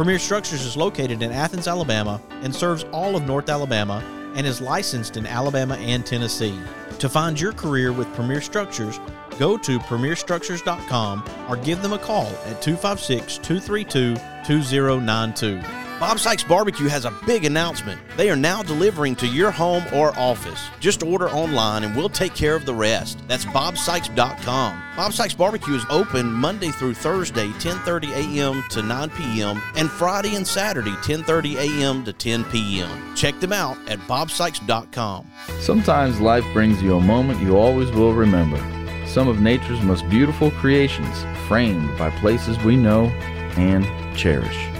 Premier Structures is located in Athens, Alabama, and serves all of North Alabama and is licensed in Alabama and Tennessee. To find your career with Premier Structures, go to premierstructures.com or give them a call at 256 232 2092. Bob Sykes Barbecue has a big announcement. They are now delivering to your home or office. Just order online and we'll take care of the rest. That's bobsykes.com. Bob Sykes Barbecue is open Monday through Thursday, 10:30 a.m. to 9 p.m. and Friday and Saturday, 10:30 a.m. to 10 p.m. Check them out at bobsykes.com. Sometimes life brings you a moment you always will remember. Some of nature's most beautiful creations, framed by places we know and cherish.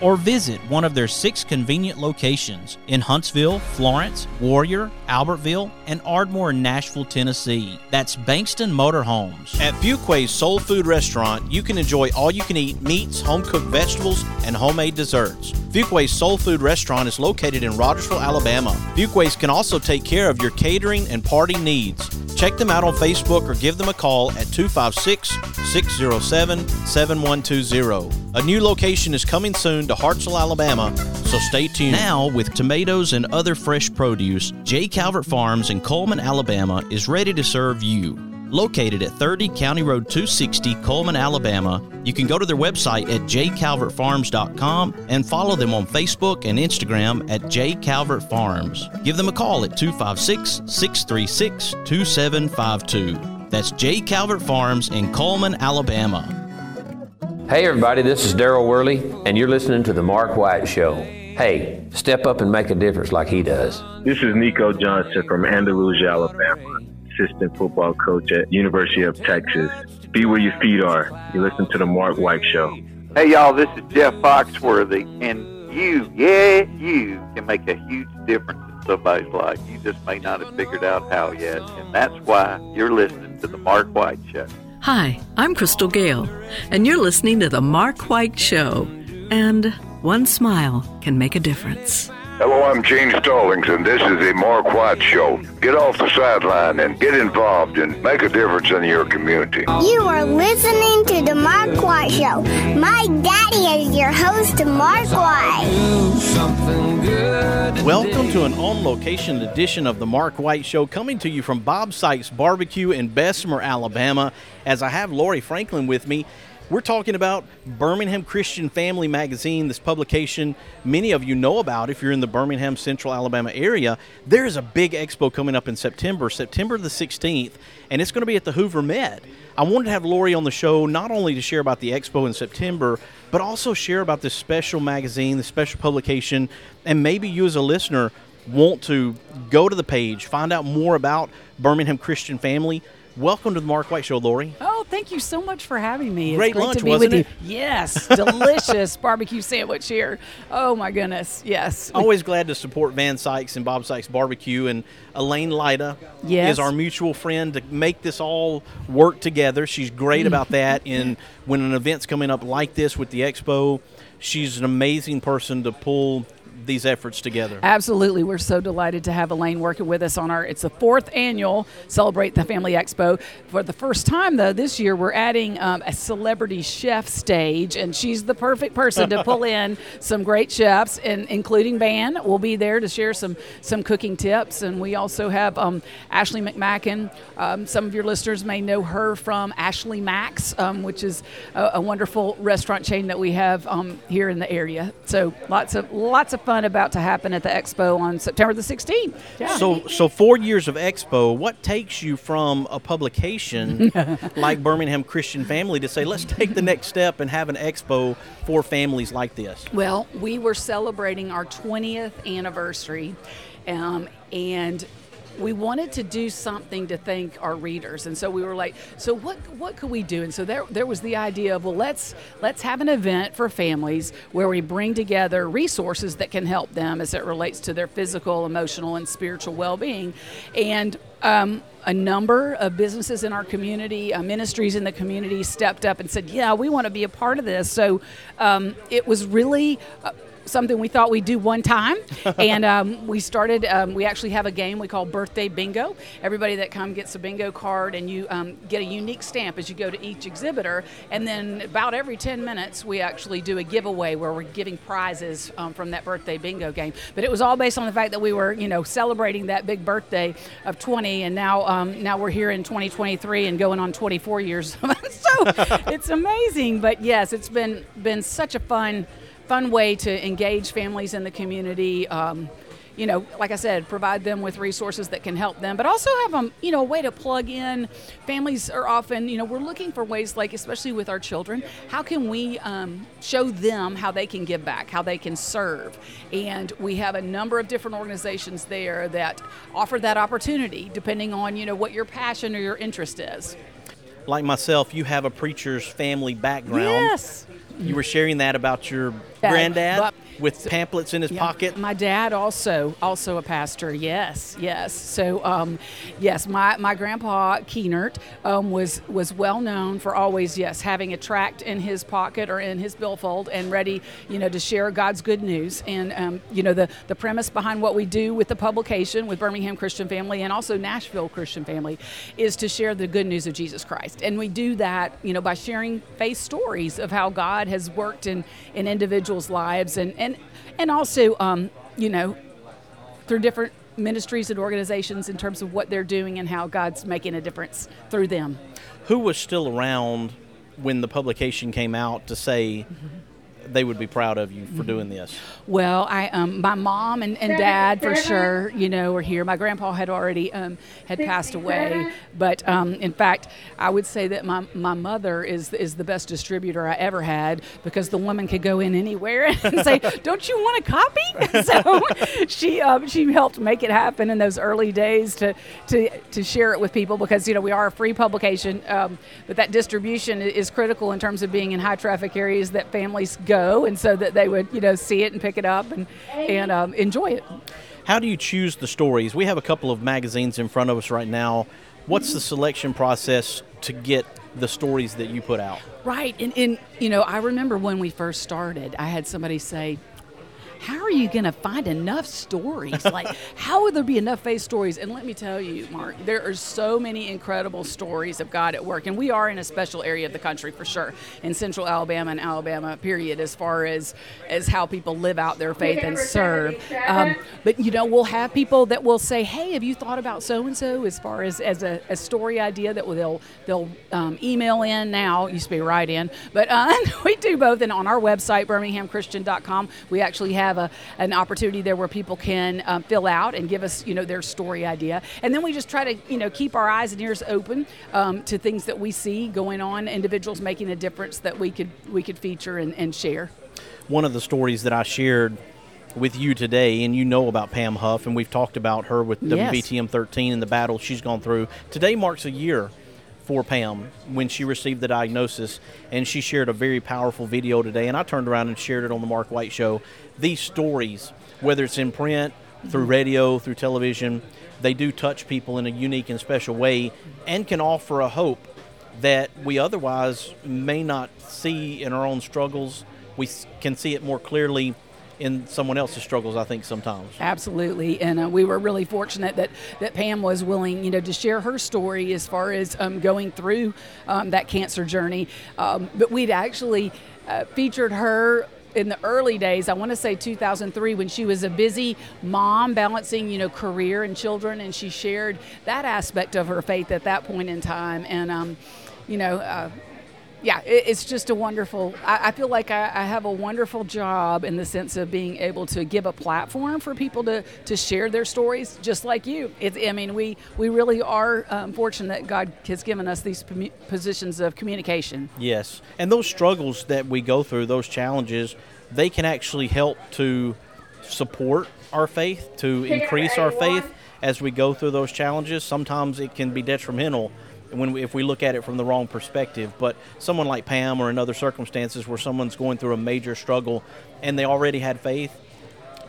or visit one of their six convenient locations in Huntsville, Florence, Warrior, Albertville, and Ardmore, in Nashville, Tennessee. That's Bankston Motorhomes. At Fuquay's Soul Food Restaurant, you can enjoy all you can eat meats, home cooked vegetables, and homemade desserts. Fuquay's Soul Food Restaurant is located in Rogersville, Alabama. Fuquay's can also take care of your catering and party needs. Check them out on Facebook or give them a call at 256 607 7120. A new location is coming soon to Hartselle, Alabama, so stay tuned. Now, with tomatoes and other fresh produce, J. Calvert Farms in Coleman, Alabama is ready to serve you. Located at 30 County Road 260, Coleman, Alabama, you can go to their website at jcalvertfarms.com and follow them on Facebook and Instagram at jcalvertfarms. Give them a call at 256 636 2752. That's J. Calvert Farms in Coleman, Alabama. Hey, everybody, this is Daryl Worley, and you're listening to The Mark White Show. Hey, step up and make a difference like he does. This is Nico Johnson from Andalusia, Alabama, assistant football coach at University of Texas. Be where your feet are. You listen to The Mark White Show. Hey, y'all, this is Jeff Foxworthy, and you, yeah, you can make a huge difference in somebody's life. You just may not have figured out how yet, and that's why you're listening to The Mark White Show. Hi, I'm Crystal Gayle, and you're listening to The Mark White Show. And one smile can make a difference. Hello, I'm Gene Stallings, and this is the Mark White Show. Get off the sideline and get involved and make a difference in your community. You are listening to The Mark White Show. My daddy is your host, Mark White. Welcome to an on location edition of the Mark White Show, coming to you from Bob Sykes Barbecue in Bessemer, Alabama. As I have Laurie Franklin with me, We're talking about Birmingham Christian Family Magazine, this publication many of you know about if you're in the Birmingham, Central Alabama area. There is a big expo coming up in September, September the 16th, and it's going to be at the Hoover Met. I wanted to have Laurie on the show not only to share about the expo in September, but also share about this special magazine, this special publication, and maybe you as a listener want to go to the page, find out more about Birmingham Christian Family. Welcome to the Mark White Show, Laurie. Thank you so much for having me. It's Great great lunch, to be wasn't with it? you. Yes, delicious barbecue sandwich here. Oh my goodness, yes. Always glad to support Van Sykes and Bob Sykes Barbecue and Elaine Lida Yes. is our mutual friend to make this all work together. She's great mm. about that. And when an event's coming up like this with the expo, she's an amazing person to pull these efforts together. Absolutely, we're so delighted to have Elaine working with us on our. It's the fourth annual Celebrate the Family Expo. For the first time, though, this year we're adding um, a celebrity chef stage, and she's the perfect person to pull in some great chefs, and including Van will be there to share some some cooking tips. And we also have um, Ashley McMakin. Um, some of your listeners may know her from Ashley Mac's, um, which is a, a wonderful restaurant chain that we have um, here in the area. So lots of lots of fun about to happen at the expo on September the 16th. Yeah. So, so four years of expo. What takes you from a publication like Birmingham Christian Family to say, let's take the next step and have an expo for families like this? Well, we were celebrating our 20th anniversary, um, and we wanted to do something to thank our readers, and so we were like, so what what could we do? And so there there was the idea of well, let's let's have an event for families where we bring together resources that can help them as it relates to their physical, emotional, and spiritual well-being, and um, a number of businesses in our community, uh, ministries in the community stepped up and said, Yeah, we want to be a part of this. So um, it was really. Something we thought we'd do one time, and um, we started. Um, we actually have a game we call Birthday Bingo. Everybody that comes gets a bingo card, and you um, get a unique stamp as you go to each exhibitor. And then about every 10 minutes, we actually do a giveaway where we're giving prizes um, from that birthday bingo game. But it was all based on the fact that we were, you know, celebrating that big birthday of 20, and now um, now we're here in 2023 and going on 24 years. so it's amazing. But yes, it's been been such a fun fun way to engage families in the community. Um, you know, like I said, provide them with resources that can help them, but also have them, you know, a way to plug in. Families are often, you know, we're looking for ways, like especially with our children, how can we um, show them how they can give back, how they can serve, and we have a number of different organizations there that offer that opportunity, depending on you know what your passion or your interest is. Like myself, you have a preacher's family background. Yes. You were sharing that about your granddad with pamphlets in his Yeah. pocket. My dad also also a pastor. Yes, yes. So um, yes, my, my grandpa Keenert um, was was well known for always yes having a tract in his pocket or in his billfold and ready you know to share God's good news. And um, you know the the premise behind what we do with the publication with Birmingham Christian Family and also Nashville Christian Family is to share the good news of Jesus Christ. And we do that you know by sharing faith stories of how God has worked in in individuals' lives and and and also um, you know through different ministries and organizations in terms of what they're doing and how God's making a difference through them. Who was still around when the publication came out to say they would be proud of you for doing this? Well, I um, my mom and, and dad for sure, you know, were here. My grandpa had already um, had passed away, but um, in fact, I would say that my, my mother is is the best distributor I ever had because the woman could go in anywhere and say, "Don't you want a copy?" so she um, she helped make it happen in those early days to to to share it with people because you know we are a free publication, um, but that distribution is critical in terms of being in high traffic areas that families go, and so that they would you know see it and pick it up and and um, enjoy it. How do you choose the stories? We have a couple of magazines in front of us right now. What's the selection process to get the stories that you put out? Right, and, and you know I remember when we first started, I had somebody say. How are you going to find enough stories? like, how would there be enough faith stories? And let me tell you, Mark, there are so many incredible stories of God at work. And we are in a special area of the country for sure, in central Alabama and Alabama, period, as far as, as how people live out their faith and serve. Um, but, you know, we'll have people that will say, hey, have you thought about so and so as far as, as a, a story idea that they'll, they'll um, email in now, used to be write in, but uh, we do both. And on our website, birminghamchristian.com, we actually have a, an opportunity there where people can um, fill out and give us, you know, their story idea. And then we just try to, you know, keep our eyes and ears open um, to things that we see going on, individuals making a difference that we could we could feature and, and share. One of the stories that I shared with you today, and you know about Pam Huff, and we've talked about her with Yes. WVTM 13 and the battle she's gone through. Today marks a year for Pam when she received the diagnosis, and she shared a very powerful video today. And I turned around and shared it on the Mark White Show. These stories, whether it's in print, through mm-hmm. radio, through television, they do touch people in a unique and special way and can offer a hope that we otherwise may not see in our own struggles. We can see it more clearly in someone else's struggles, I think, sometimes. Absolutely, and uh, we were really fortunate that that Pam was willing, you know, to share her story as far as um, going through um, that cancer journey. Um, but we'd actually uh, featured her in the early days. I want to say 2003 when she was a busy mom balancing, you know, career and children, and she shared that aspect of her faith at that point in time. And um, you know. Uh, yeah, it, it's just a wonderful. I, I feel like I, I have a wonderful job in the sense of being able to give a platform for people to, to share their stories, just like you. It's, I mean, we we really are um, fortunate that God has given us these positions of communication. Yes. And those struggles that we go through, those challenges, they can actually help to support our faith, to increase our faith as we go through those challenges. Sometimes it can be detrimental when we, if we look at it from the wrong perspective. But someone like Pam or in other circumstances where someone's going through a major struggle and they already had faith,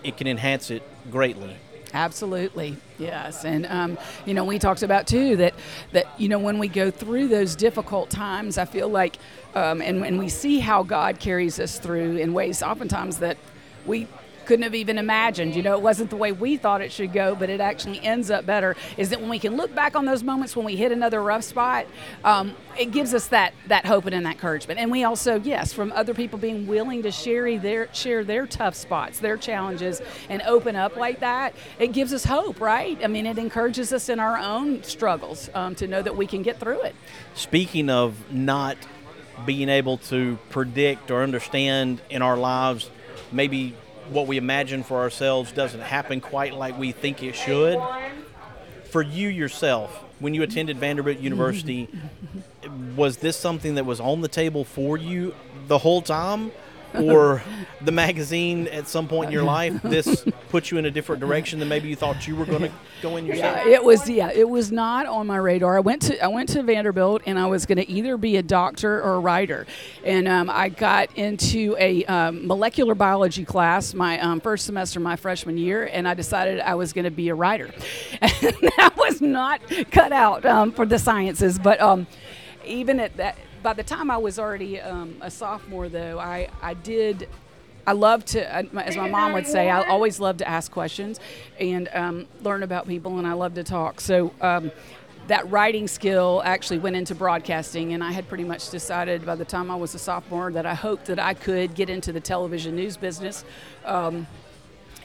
it can enhance it greatly. Absolutely, yes, and um, you know we talked about too that that you know when we go through those difficult times, I feel like, um, and when we see how God carries us through in ways oftentimes that we couldn't have even imagined. You know, it wasn't the way we thought it should go, but it actually ends up better. Is that when we can look back on those moments when we hit another rough spot, um, it gives us that that hope and that encouragement. And we also, yes, from other people being willing to share their share their tough spots, their challenges, and open up like that, it gives us hope, right? I mean, it encourages us in our own struggles um, to know that we can get through it. Speaking of not being able to predict or understand in our lives, maybe what we imagine for ourselves doesn't happen quite like we think it should. For you yourself, when you attended Vanderbilt University, was this something that was on the table for you the whole time? Or the magazine at some point in your life, this put you in a different direction than maybe you thought you were going to go in yourself? Yeah, it was yeah, it was not on my radar. I went to I went to Vanderbilt and I was going to either be a doctor or a writer, and um, I got into a um, molecular biology class my um, first semester my freshman year, and I decided I was going to be a writer. And that was not cut out um, for the sciences, but um, even at that. By the time I was already um, a sophomore, though, I, I did I love to, uh, as my mom would say, I always love to ask questions and um, learn about people, and I love to talk. So um, that writing skill actually went into broadcasting, and I had pretty much decided by the time I was a sophomore that I hoped that I could get into the television news business. Um,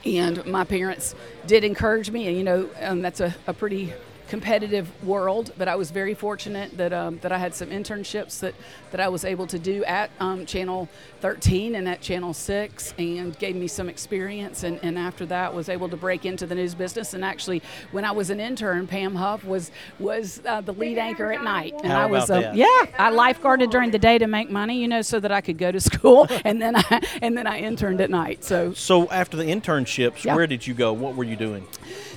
and my parents did encourage me, and you know, um, that's a, a pretty competitive world, but I was very fortunate that um, that I had some internships that, that I was able to do at um, Channel 13 and at Channel 6, and gave me some experience. And, and after that, was able to break into the news business. And actually, when I was an intern, Pam Huff was was uh, the lead anchor at night, and How I was about that? yeah, I lifeguarded during the day to make money, you know, so that I could go to school, and then I and then I interned at night. So So after the internships, Yeah. where did you go? What were you doing?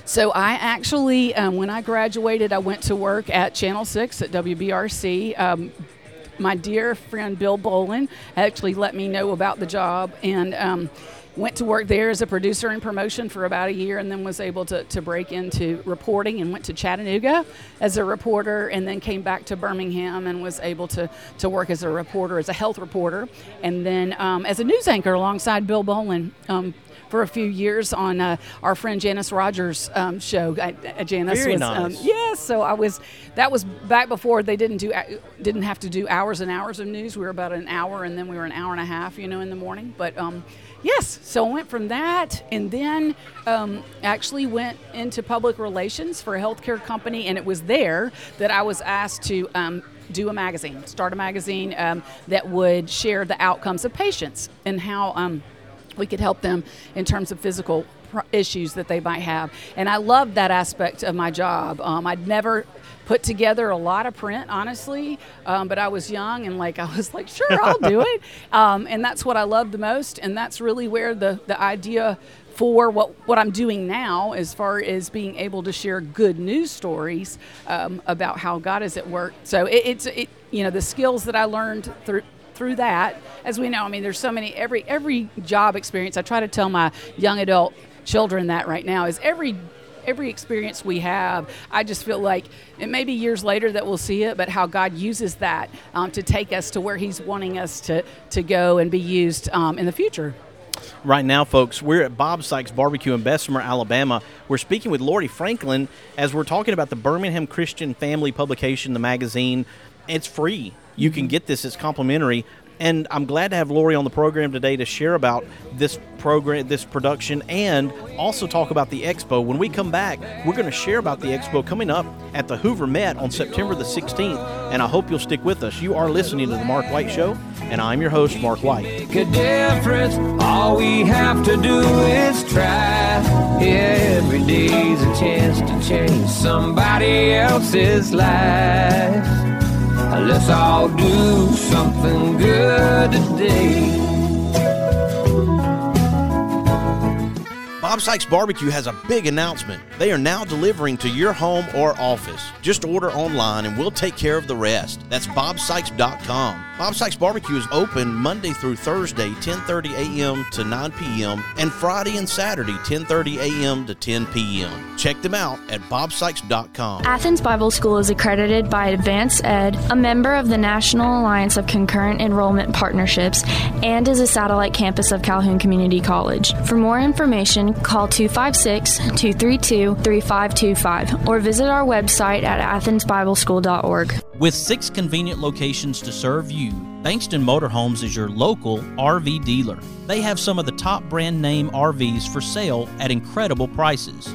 So I actually, um, when I graduated, I went to work at Channel Six at WBRC. Um, my dear friend Bill Bolen actually let me know about the job and. Um, Went to work there as a producer in promotion for about a year and then was able to, to break into reporting and went to Chattanooga as a reporter and then came back to Birmingham and was able to, to work as a reporter, as a health reporter, and then um, as a news anchor alongside Bill Bolen. Um, for a few years on uh, our friend Janice Rogers' um, show. Janice Very was, nice. um, yes. So I was. That was back before they didn't do didn't have to do hours and hours of news. We were about an hour, and then we were an hour and a half, you know, in the morning. But um, yes, so I went from that, and then um, actually went into public relations for a healthcare company, and it was there that I was asked to. Um, do a magazine, start a magazine um, that would share the outcomes of patients and how um, we could help them in terms of physical pr- issues that they might have. And I loved that aspect of my job. Um, I'd never put together a lot of print, honestly, um, but I was young and like I was like, sure, I'll do it. Um, and that's what I love the most. And that's really where the, the idea for what, what I'm doing now, as far as being able to share good news stories um, about how God is at work. So it, it's it, you know the skills that I learned through through that. As we know, I mean, there's so many every every job experience. I try to tell my young adult children that right now is every every experience we have, I just feel like it may be years later that we'll see it, but how God uses that um, to take us to where He's wanting us to, to go and be used um, in the future. Right now, folks, we're at Bob Sykes Barbecue in Bessemer, Alabama. We're speaking with Laurie Franklin as we're talking about the Birmingham Christian Family publication, the magazine. It's free. You can get this, it's complimentary. And I'm glad to have Laurie on the program today to share about this program, this production, and also talk about the expo. When we come back, we're going to share about the expo coming up at the Hoover Met on September the 16th. And I hope you'll stick with us. You are listening to The Mark White Show, and I'm your host, Mark White. Make a difference. All we have to do is try. Every day's a chance to change somebody else's life. Let's all do something good today. Bob Sykes Barbecue has a big announcement. They are now delivering to your home or office. Just order online and we'll take care of the rest. That's bobsykes.com. Bob Sykes Barbecue is open Monday through Thursday, 10:30 a.m. to 9 p.m. and Friday and Saturday, 10:30 a.m. to 10 p.m. Check them out at bobsykes.com. Athens Bible School is accredited by AdvancED, a member of the National Alliance of Concurrent Enrollment Partnerships, and is a satellite campus of Calhoun Community College. For more information, call 256 232 3525 or visit our website at athensbibleschool.org. With six convenient locations to serve you, Bankston Motorhomes is your local RV dealer. They have some of the top brand name RVs for sale at incredible prices.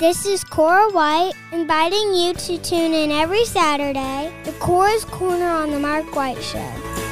This is Cora White inviting you to tune in every Saturday to Cora's Corner on the Mark White Show.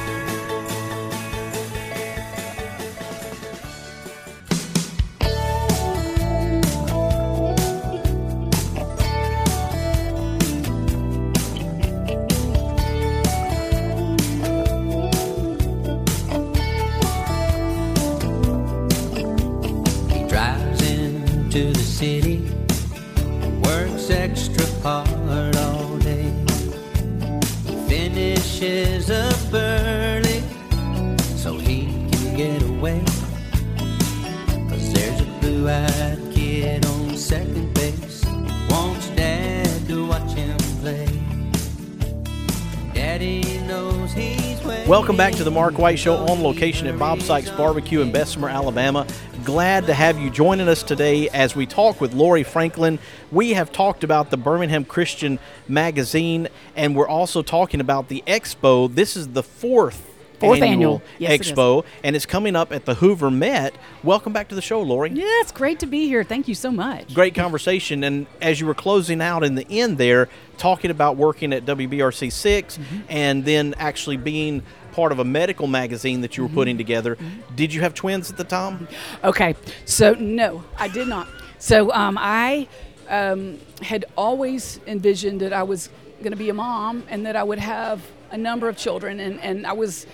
Back to the Mark White Show on location at Bob Sykes Barbecue in Bessemer, Alabama. Glad to have you joining us today as we talk with Laurie Franklin. We have talked about the Birmingham Christian Magazine, and we're also talking about the expo. This is the fourth. Fourth annual. Yes, it is. expo, and it's coming up at the Hoover Met. Welcome back to the show, Laurie. Yeah, it's great to be here. Thank you so much. Great conversation. And as you were closing out in the end there, talking about working at WBRC 6 Mm-hmm. and then actually being part of a medical magazine that you were Mm-hmm. putting together. Did you have twins at the time? Okay, so no, I did not. So um, I um, had always envisioned that I was going to be a mom and that I would have a number of children, and, and I was,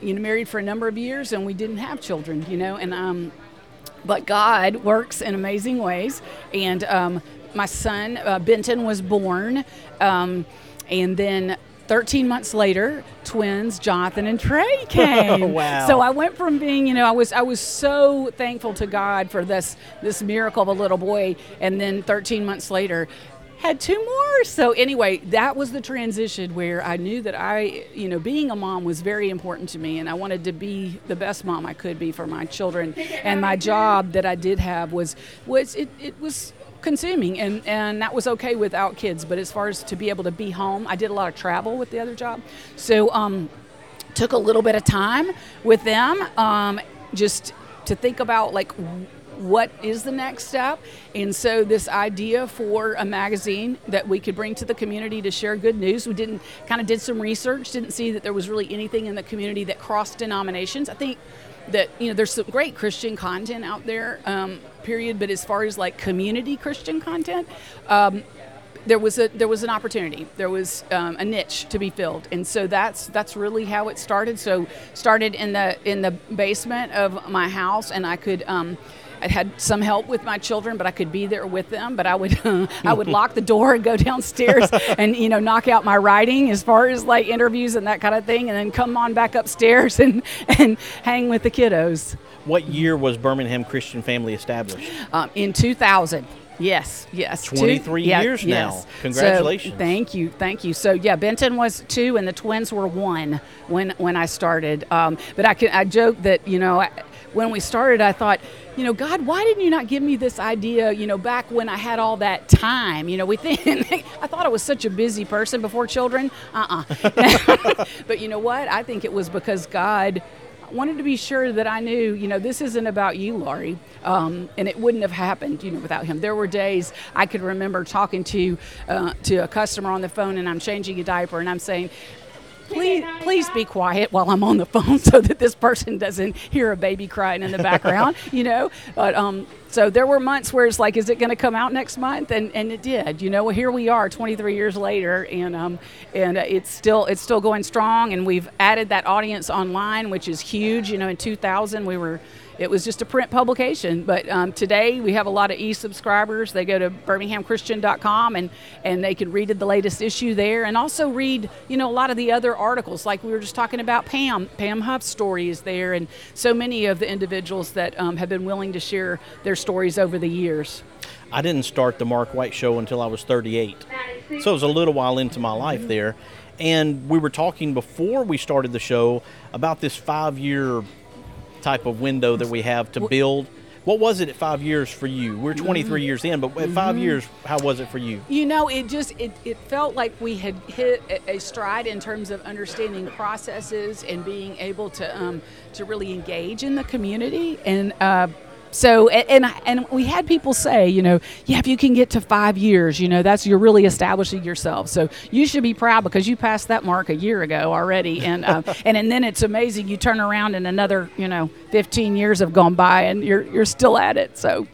you know, married for a number of years, and we didn't have children, you know, and um, but God works in amazing ways. And um, my son, uh, Benton, was born. Um, and then 13 months later, twins Jonathan and Trey came. Oh, wow. So I went from being, you know, I was I was so thankful to God for this this miracle of a little boy, and then 13 months later, had two more. So anyway, that was the transition where I knew that I, you know, being a mom was very important to me, and I wanted to be the best mom I could be for my children. And my job that I did have was was it, it was consuming and and that was okay without kids but as far as to be able to be home i did a lot of travel with the other job. So um took a little bit of time with them um just to think about like what is the next step. And so this idea for a magazine that we could bring to the community to share good news we didn't kind of did some research didn't see that there was really anything in the community that crossed denominations. I think that you know there's some great christian content out there um, period. But as far as like community christian content um, there was a there was an opportunity. There was um, a niche to be filled. And so that's that's really how it started. So started in the in the basement of my house and i could um, I had some help with my children, but I could be there with them. But I would, I would lock the door and go downstairs and you know knock out my writing as far as like interviews and that kind of thing, and then come on back upstairs and and hang with the kiddos. What year was Birmingham Christian Family established? Um, in 2000. Yes, yes. Two- 23 yeah, years now. yes. Congratulations. So, thank you, thank you. So yeah, Benton was two, and the twins were one when when I started. Um, but I can I joke that you know. I, when we started, I thought, you know, God, why didn't you not give me this idea, you know, back when I had all that time? You know, we think, I thought I was such a busy person before children. Uh uh but you know what? I think it was because God wanted to be sure that I knew, you know, this isn't about you, Laurie, um, and it wouldn't have happened, you know, without him. There were days I could remember talking to uh, to a customer on the phone, and I'm changing a diaper, and I'm saying, please please be quiet while I'm on the phone so that this person doesn't hear a baby crying in the background, you know. But um, so there were months where it's like, is it going to come out next month? And and it did. You know, here we are, 23 years later, and um, and it's still it's still going strong. And we've added that audience online, which is huge. You know, in 2000 we were it was just a print publication. But um, today we have a lot of e-subscribers. They go to birminghamchristian.com and and they can read the latest issue there, and also read you know a lot of the other articles. Like we were just talking about Pam. Pam Huff's story is there, and so many of the individuals that um, have been willing to share their stories over the years. I didn't start the Mark White Show until I was 38. So it was a little while into my life there. And we were talking before we started the show about this five year type of window that we have to build. What was it at five years for you? We're 23 Mhm. years in, but at 5 Mhm. years, how was it for you? You know, it just it, it felt like we had hit a, a stride in terms of understanding processes and being able to um, to really engage in the community and. Uh, so and, and we had people say, you know, yeah, if you can get to five years, you know, that's you're really establishing yourself. So you should be proud because you passed that mark a year ago already, and uh, and and then it's amazing. You turn around and another, you know, 15 years have gone by, and you're you're still at it. So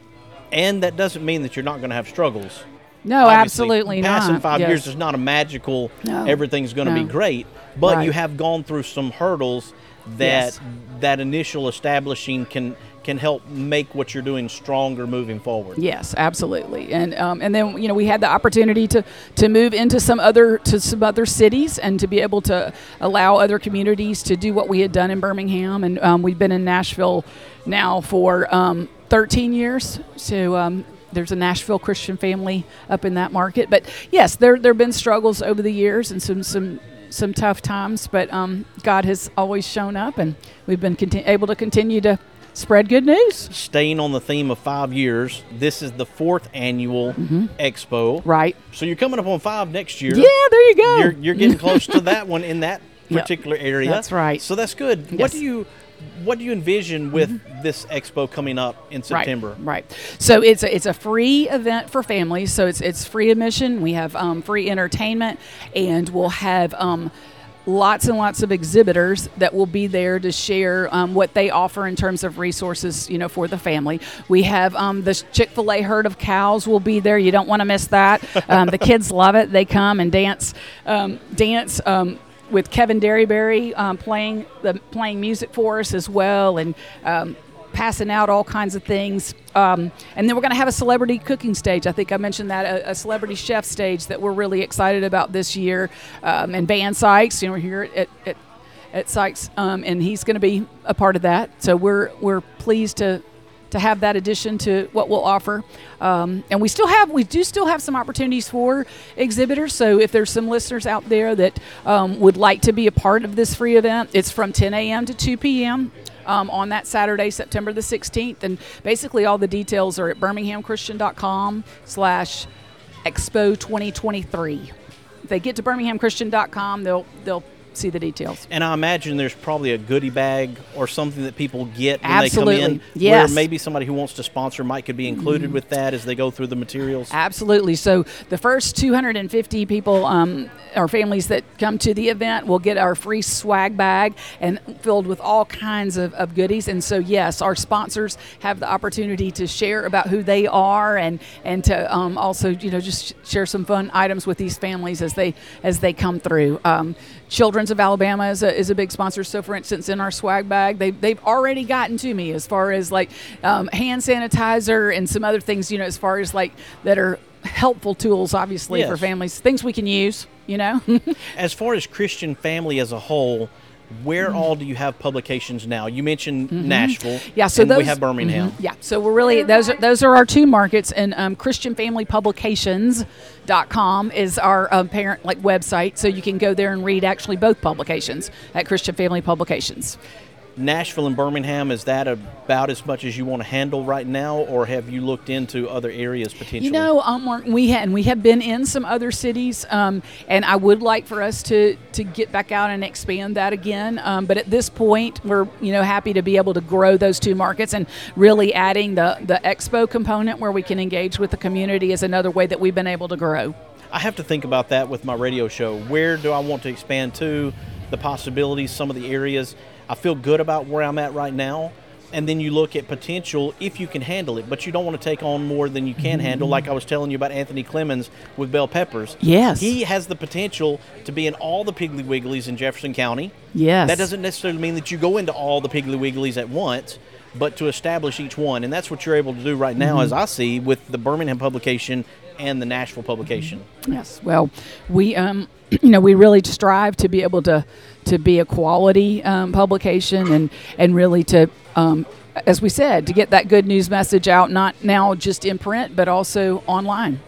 And that doesn't mean that you're not going to have struggles. No, Obviously, absolutely passing not. five Yes. years is not a magical. No. Everything's going to be great, but you have gone through some hurdles that Yes. that initial establishing can can help make what you're doing stronger moving forward. Yes, absolutely, and um, and then you know we had the opportunity to to move into some other to some other cities and to be able to allow other communities to do what we had done in Birmingham, and um, we've been in Nashville now for um, 13 years. So. Um, there's a Nashville Christian family up in that market, but yes, there there have been struggles over the years and some some some tough times, but um, God has always shown up, and we've been conti- able to continue to spread good news. Staying on the theme of five years, this is the fourth annual expo. Mm-hmm. Right. So you're coming up on five next year. Yeah, there you go. You're, you're getting close to that one in that Yep. particular area. That's right. So that's good. What Yes. Mm-hmm. do you what do you envision with this expo coming up in September? Right. right. So it's a, it's a free event for families. So it's it's free admission. We have um, free entertainment, and we'll have. Um, Lots and lots of exhibitors that will be there to share um, what they offer in terms of resources, you know, for the family. We have um, the Chick Fil A herd of cows will be there. You don't want to miss that. Um, the kids love it. They come and dance, um, dance um, with Kevin Derryberry um, playing the playing music for us as well, and passing out all kinds of things. Um, and then we're going to have a celebrity cooking stage. I think I mentioned that a, a celebrity chef stage that we're really excited about this year. Um, and Van Sykes, you know, we're here at, at at Sykes, um, and he's going to be a part of that. So we're we're pleased to to have that addition to what we'll offer. Um, and we still have we do still have some opportunities for exhibitors. So if there's some listeners out there that um, would like to be a part of this free event, it's from 10 a.m. to 2 p.m. Um, on that Saturday, September the 16th. And basically all the details are at birminghamchristian.com slash expo 2023. If they get to birminghamchristian.com, they'll they'll see the details. And I imagine there's probably a goodie bag or something that people get when Absolutely. they come in. Yes. Where maybe somebody who wants to sponsor might could be included with that as they go through the materials. Absolutely. So the first 250 people um, or families that come to the event will get our free swag bag and filled with all kinds of, of goodies. And so yes, our sponsors have the opportunity to share about who they are and and to um, also you know just share some fun items with these families as they as they come through. Um, Children's of Alabama is a, is a big sponsor. So, for instance, in our swag bag, they, they've already gotten to me as far as like um, hand sanitizer and some other things, you know, as far as like that are helpful tools, obviously, for families, things we can use, you know. As far as Christian family as a whole, where all do you have publications now? You mentioned Nashville. Mm-hmm. Yeah, so and those, we have Birmingham. Mhm. Yeah, so we're really those are those are our two markets, and um, ChristianFamilyPublications.com is our um, parent like website, so you can go there and read actually both publications at Christian Family Publications. Nashville and Birmingham, is that about as much as you want to handle right now, or have you looked into other areas potentially? You know, um, we had, and we have been in some other cities, um, and I would like for us to to get back out and expand that again. Um, but at this point, we're you know happy to be able to grow those two markets, and really adding the the expo component where we can engage with the community is another way that we've been able to grow. I have to think about that with my radio show. Where do I want to expand to? The possibilities, some of the areas. I feel good about where I'm at right now. And then you look at potential if you can handle it, but you don't want to take on more than you can handle. Like I was telling you about Anthony Clemens with Bell Peppers. Yes. He has the potential to be in all the Piggly Wigglies in Jefferson County. Yes. That doesn't necessarily mean that you go into all the Piggly Wigglies at once, but to establish each one. And that's what you're able to do right now, Mhm. as I see, with the Birmingham publication and the Nashville publication. Yes. Well, we um, you know, we really strive to be able to to be a quality um, publication and and really to um, as we said to get that good news message out not now just in print but also online.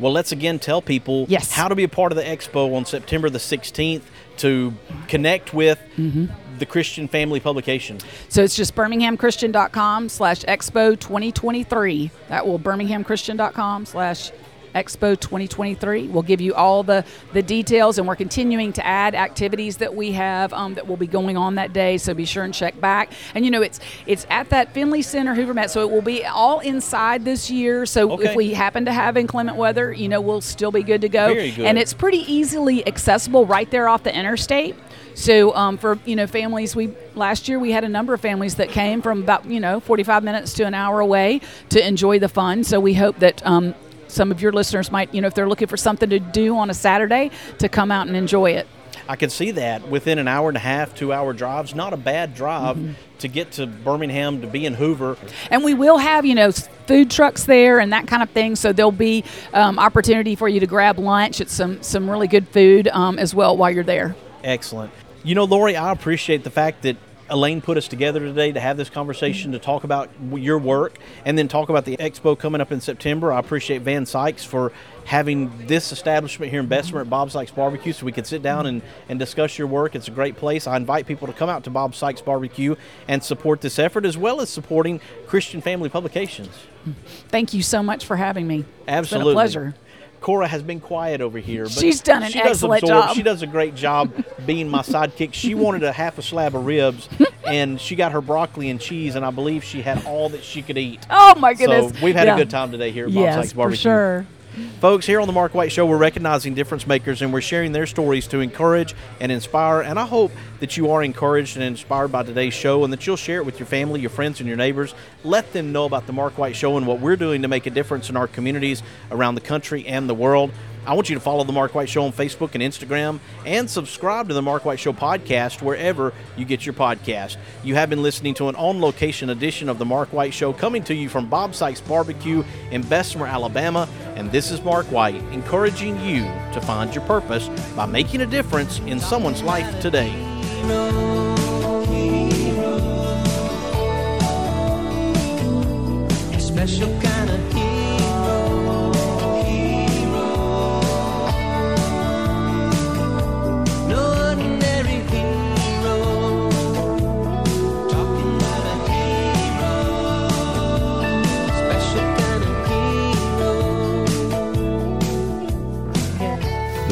Well, let's again tell people Yes. how to be a part of the expo on September the 16th to connect with Mm-hmm. the Christian Family Publication. So it's just birminghamchristian.com slash expo 2023. That will birminghamchristian.com slash expo 2023. We'll give you all the, the details, and we're continuing to add activities that we have um, that will be going on that day. So be sure and check back. And you know, it's it's at that Finley Center, Hoover Met, so it will be all inside this year. So Okay. if we happen to have inclement weather, you know, we'll still be good to go. Good. And it's pretty easily accessible right there off the interstate. So um, for you know families, we last year we had a number of families that came from about you know 45 minutes to an hour away to enjoy the fun. So we hope that um, some of your listeners might you know if they're looking for something to do on a Saturday to come out and enjoy it. I can see that within an hour and a half, two hour drives, not a bad drive Mm-hmm. to get to Birmingham to be in Hoover. And we will have, you know, food trucks there and that kind of thing. So there'll be um, opportunity for you to grab lunch at some some really good food um, as well while you're there. Excellent. You know, Laurie, I appreciate the fact that Elaine put us together today to have this conversation to talk about your work and then talk about the expo coming up in September. I appreciate Van Sykes for having this establishment here in Bessemer at Bob Sykes Barbecue so we could sit down and, and discuss your work. It's a great place. I invite people to come out to Bob Sykes Barbecue and support this effort as well as supporting Christian Family Publications. Thank you so much for having me. Absolutely. It's been a pleasure. Cora has been quiet over here. But She's done an she does excellent absorb- job. She does a great job being my sidekick. She wanted a half a slab of ribs, and she got her broccoli and cheese, and I believe she had all that she could eat. Oh my goodness! So we've had Yeah. a good time today here at Bob yes, Sykes for Barbecue. sure. Folks, here on the Mark White Show, we're recognizing difference makers and we're sharing their stories to encourage and inspire. And I hope that you are encouraged and inspired by today's show and that you'll share it with your family, your friends, and your neighbors. Let them know about the Mark White Show and what we're doing to make a difference in our communities around the country and the world. I want you to follow the Mark White Show on Facebook and Instagram and subscribe to the Mark White Show podcast wherever you get your podcast. You have been listening to an on location edition of the Mark White Show coming to you from Bob Sykes Barbecue in Bessemer, Alabama. And this is Mark White encouraging you to find your purpose by making a difference in someone's life today. Special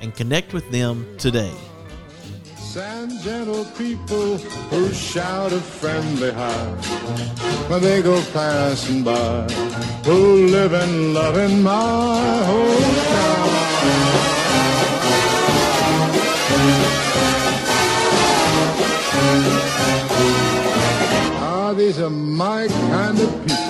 and connect with them today. Sand gentle people who shout a friendly hi when they go passing by, who live and love in my hometown. Ah, these are my kind of people.